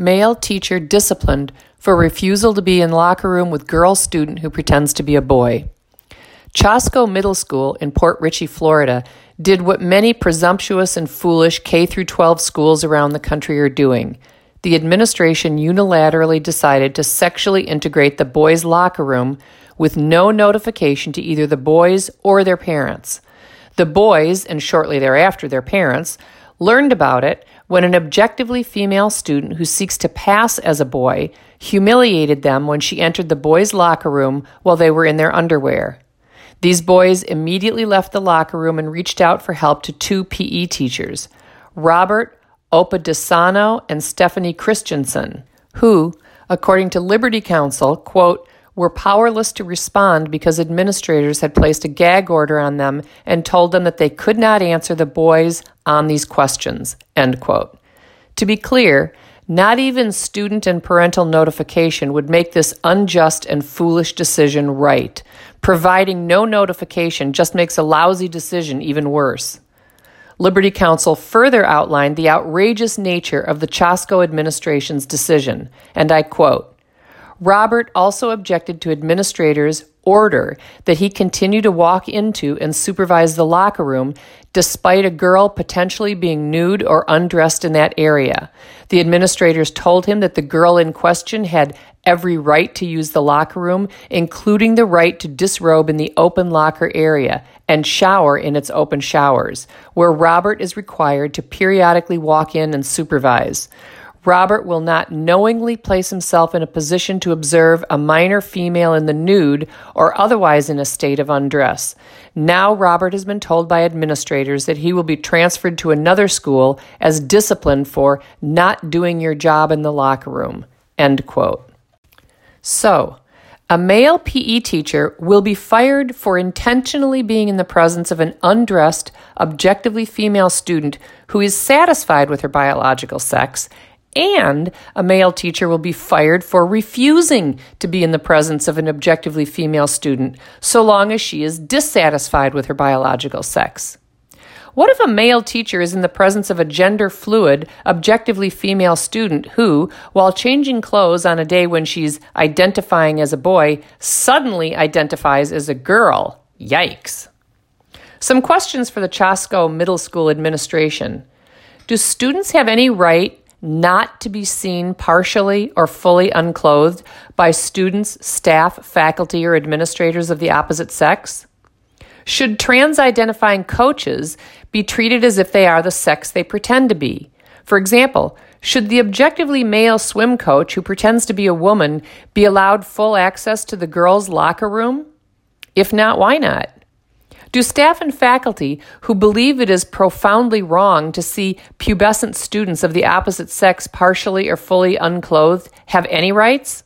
Male teacher disciplined for refusal to be in locker room with girl student who pretends to be a boy. Chasco Middle School in Port Richey, Florida, did what many presumptuous and foolish K through 12 schools around the country are doing. The administration unilaterally decided to sexually integrate the boys' locker room with no notification to either the boys or their parents. The boys, and shortly thereafter their parents, learned about it when an objectively female student who seeks to pass as a boy humiliated them when she entered the boys' locker room while they were in their underwear. These boys immediately left the locker room and reached out for help to two PE teachers, Robert Oppedisano and Stephanie Christensen, who, according to Liberty Counsel, quote, were powerless to respond because administrators had placed a gag order on them and told them that they could not answer the boys on these questions. End quote. To be clear, not even student and parental notification would make this unjust and foolish decision right. Providing no notification just makes a lousy decision even worse. Liberty Counsel further outlined the outrageous nature of the Chasco administration's decision, and I quote Robert also objected to administrators' order that he continue to walk into and supervise the locker room despite a girl potentially being nude or undressed in that area. The administrators told him that the girl in question had every right to use the locker room, including the right to disrobe in the open locker area and shower in its open showers, where Robert is required to periodically walk in and supervise. Robert will not knowingly place himself in a position to observe a minor female in the nude or otherwise in a state of undress. Now, Robert has been told by administrators that he will be transferred to another school as discipline for not doing your job in the locker room. End quote. So, a male PE teacher will be fired for intentionally being in the presence of an undressed, objectively female student who is satisfied with her biological sex and a male teacher will be fired for refusing to be in the presence of an objectively female student so long as she is dissatisfied with her biological sex. What if a male teacher is in the presence of a gender fluid, objectively female student who, while changing clothes on a day when she's identifying as a boy, suddenly identifies as a girl? Yikes. Some questions for the Chasco Middle School administration. Do students have any right not to be seen partially or fully unclothed by students, staff, faculty, or administrators of the opposite sex? Should trans identifying coaches be treated as if they are the sex they pretend to be? For example, should the objectively male swim coach who pretends to be a woman be allowed full access to the girls' locker room? If not, why not? Do staff and faculty who believe it is profoundly wrong to see pubescent students of the opposite sex partially or fully unclothed have any rights?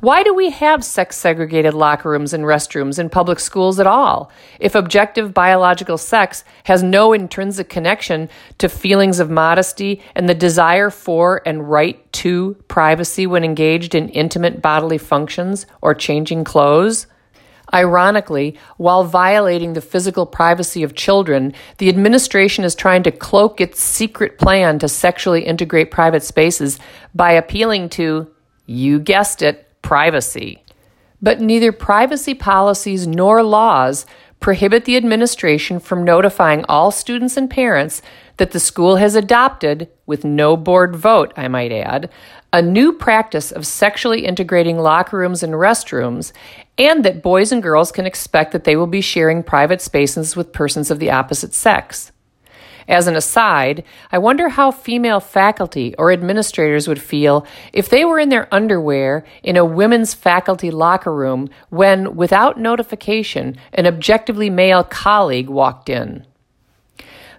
Why do we have sex segregated locker rooms and restrooms in public schools at all if objective biological sex has no intrinsic connection to feelings of modesty and the desire for and right to privacy when engaged in intimate bodily functions or changing clothes? Ironically, while violating the physical privacy of children, the administration is trying to cloak its secret plan to sexually integrate private spaces by appealing to, you guessed it, privacy. But neither privacy policies nor laws prohibit the administration from notifying all students and parents that the school has adopted, with no board vote, I might add, a new practice of sexually integrating locker rooms and restrooms, and that boys and girls can expect that they will be sharing private spaces with persons of the opposite sex. As an aside, I wonder how female faculty or administrators would feel if they were in their underwear in a women's faculty locker room when, without notification, an objectively male colleague walked in.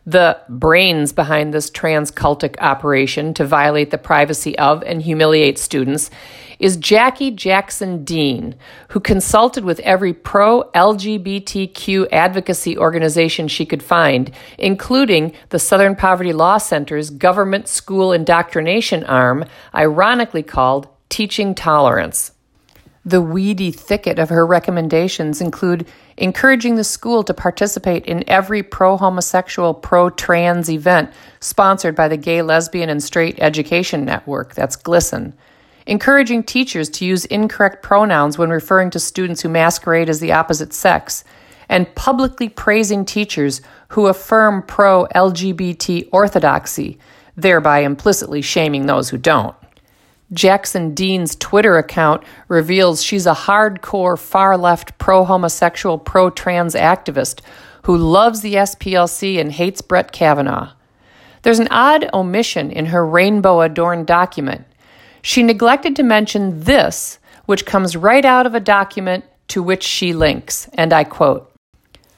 The brains behind this transcultic operation to violate the privacy of and humiliate students is Jackie Jackson Dean, who consulted with every pro LGBTQ advocacy organization she could find, including the Southern Poverty Law Center's government school indoctrination arm, ironically called Teaching Tolerance. The weedy thicket of her recommendations include encouraging the school to participate in every pro homosexual, pro trans event sponsored by the Gay, Lesbian, and Straight Education Network, that's GLSEN, encouraging teachers to use incorrect pronouns when referring to students who masquerade as the opposite sex, and publicly praising teachers who affirm pro LGBT orthodoxy, thereby implicitly shaming those who don't. Jackson Dean's Twitter account reveals she's a hardcore far left pro homosexual, pro trans activist who loves the SPLC and hates Brett Kavanaugh. There's an odd omission in her rainbow adorned document. She neglected to mention this, which comes right out of a document to which she links, and I quote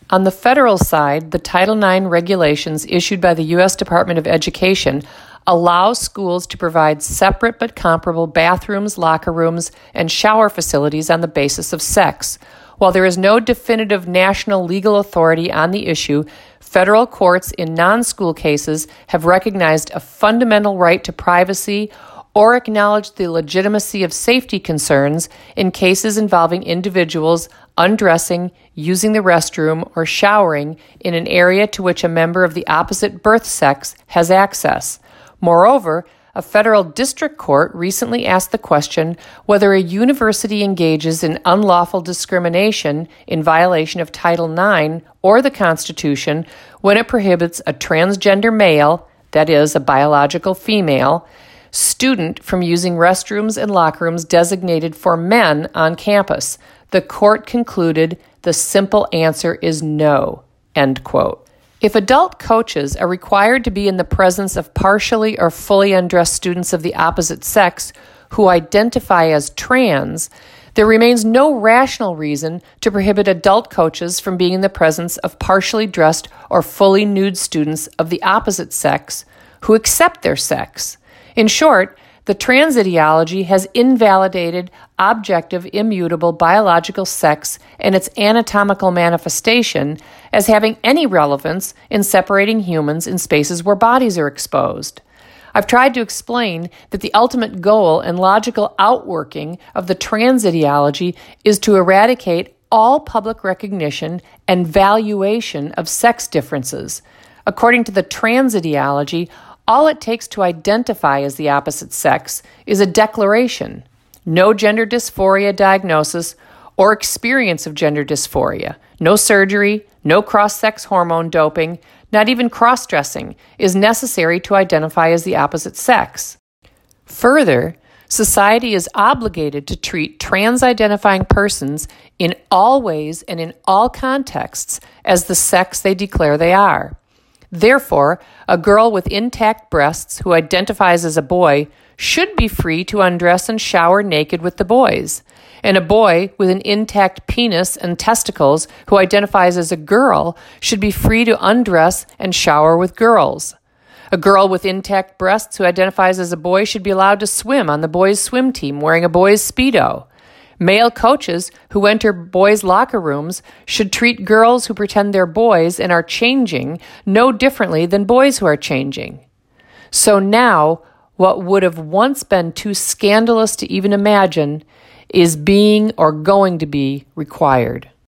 On the federal side, the Title IX regulations issued by the U.S. Department of Education allow schools to provide separate but comparable bathrooms, locker rooms, and shower facilities on the basis of sex. While there is no definitive national legal authority on the issue, federal courts in non school cases have recognized a fundamental right to privacy or acknowledged the legitimacy of safety concerns in cases involving individuals undressing, using the restroom, or showering in an area to which a member of the opposite birth sex has access. Moreover, a federal district court recently asked the question whether a university engages in unlawful discrimination in violation of Title IX or the Constitution when it prohibits a transgender male, that is, a biological female, student from using restrooms and locker rooms designated for men on campus. The court concluded the simple answer is no. End quote. If adult coaches are required to be in the presence of partially or fully undressed students of the opposite sex who identify as trans, there remains no rational reason to prohibit adult coaches from being in the presence of partially dressed or fully nude students of the opposite sex who accept their sex. In short, the trans ideology has invalidated objective, immutable biological sex and its anatomical manifestation as having any relevance in separating humans in spaces where bodies are exposed. I've tried to explain that the ultimate goal and logical outworking of the trans ideology is to eradicate all public recognition and valuation of sex differences. According to the trans ideology, all it takes to identify as the opposite sex is a declaration, no gender dysphoria diagnosis or experience of gender dysphoria, no surgery, no cross sex hormone doping, not even cross dressing is necessary to identify as the opposite sex. Further, society is obligated to treat trans identifying persons in all ways and in all contexts as the sex they declare they are. Therefore, a girl with intact breasts who identifies as a boy should be free to undress and shower naked with the boys. And a boy with an intact penis and testicles who identifies as a girl should be free to undress and shower with girls. A girl with intact breasts who identifies as a boy should be allowed to swim on the boys' swim team wearing a boy's Speedo. Male coaches who enter boys' locker rooms should treat girls who pretend they're boys and are changing no differently than boys who are changing. So now, what would have once been too scandalous to even imagine is being or going to be required.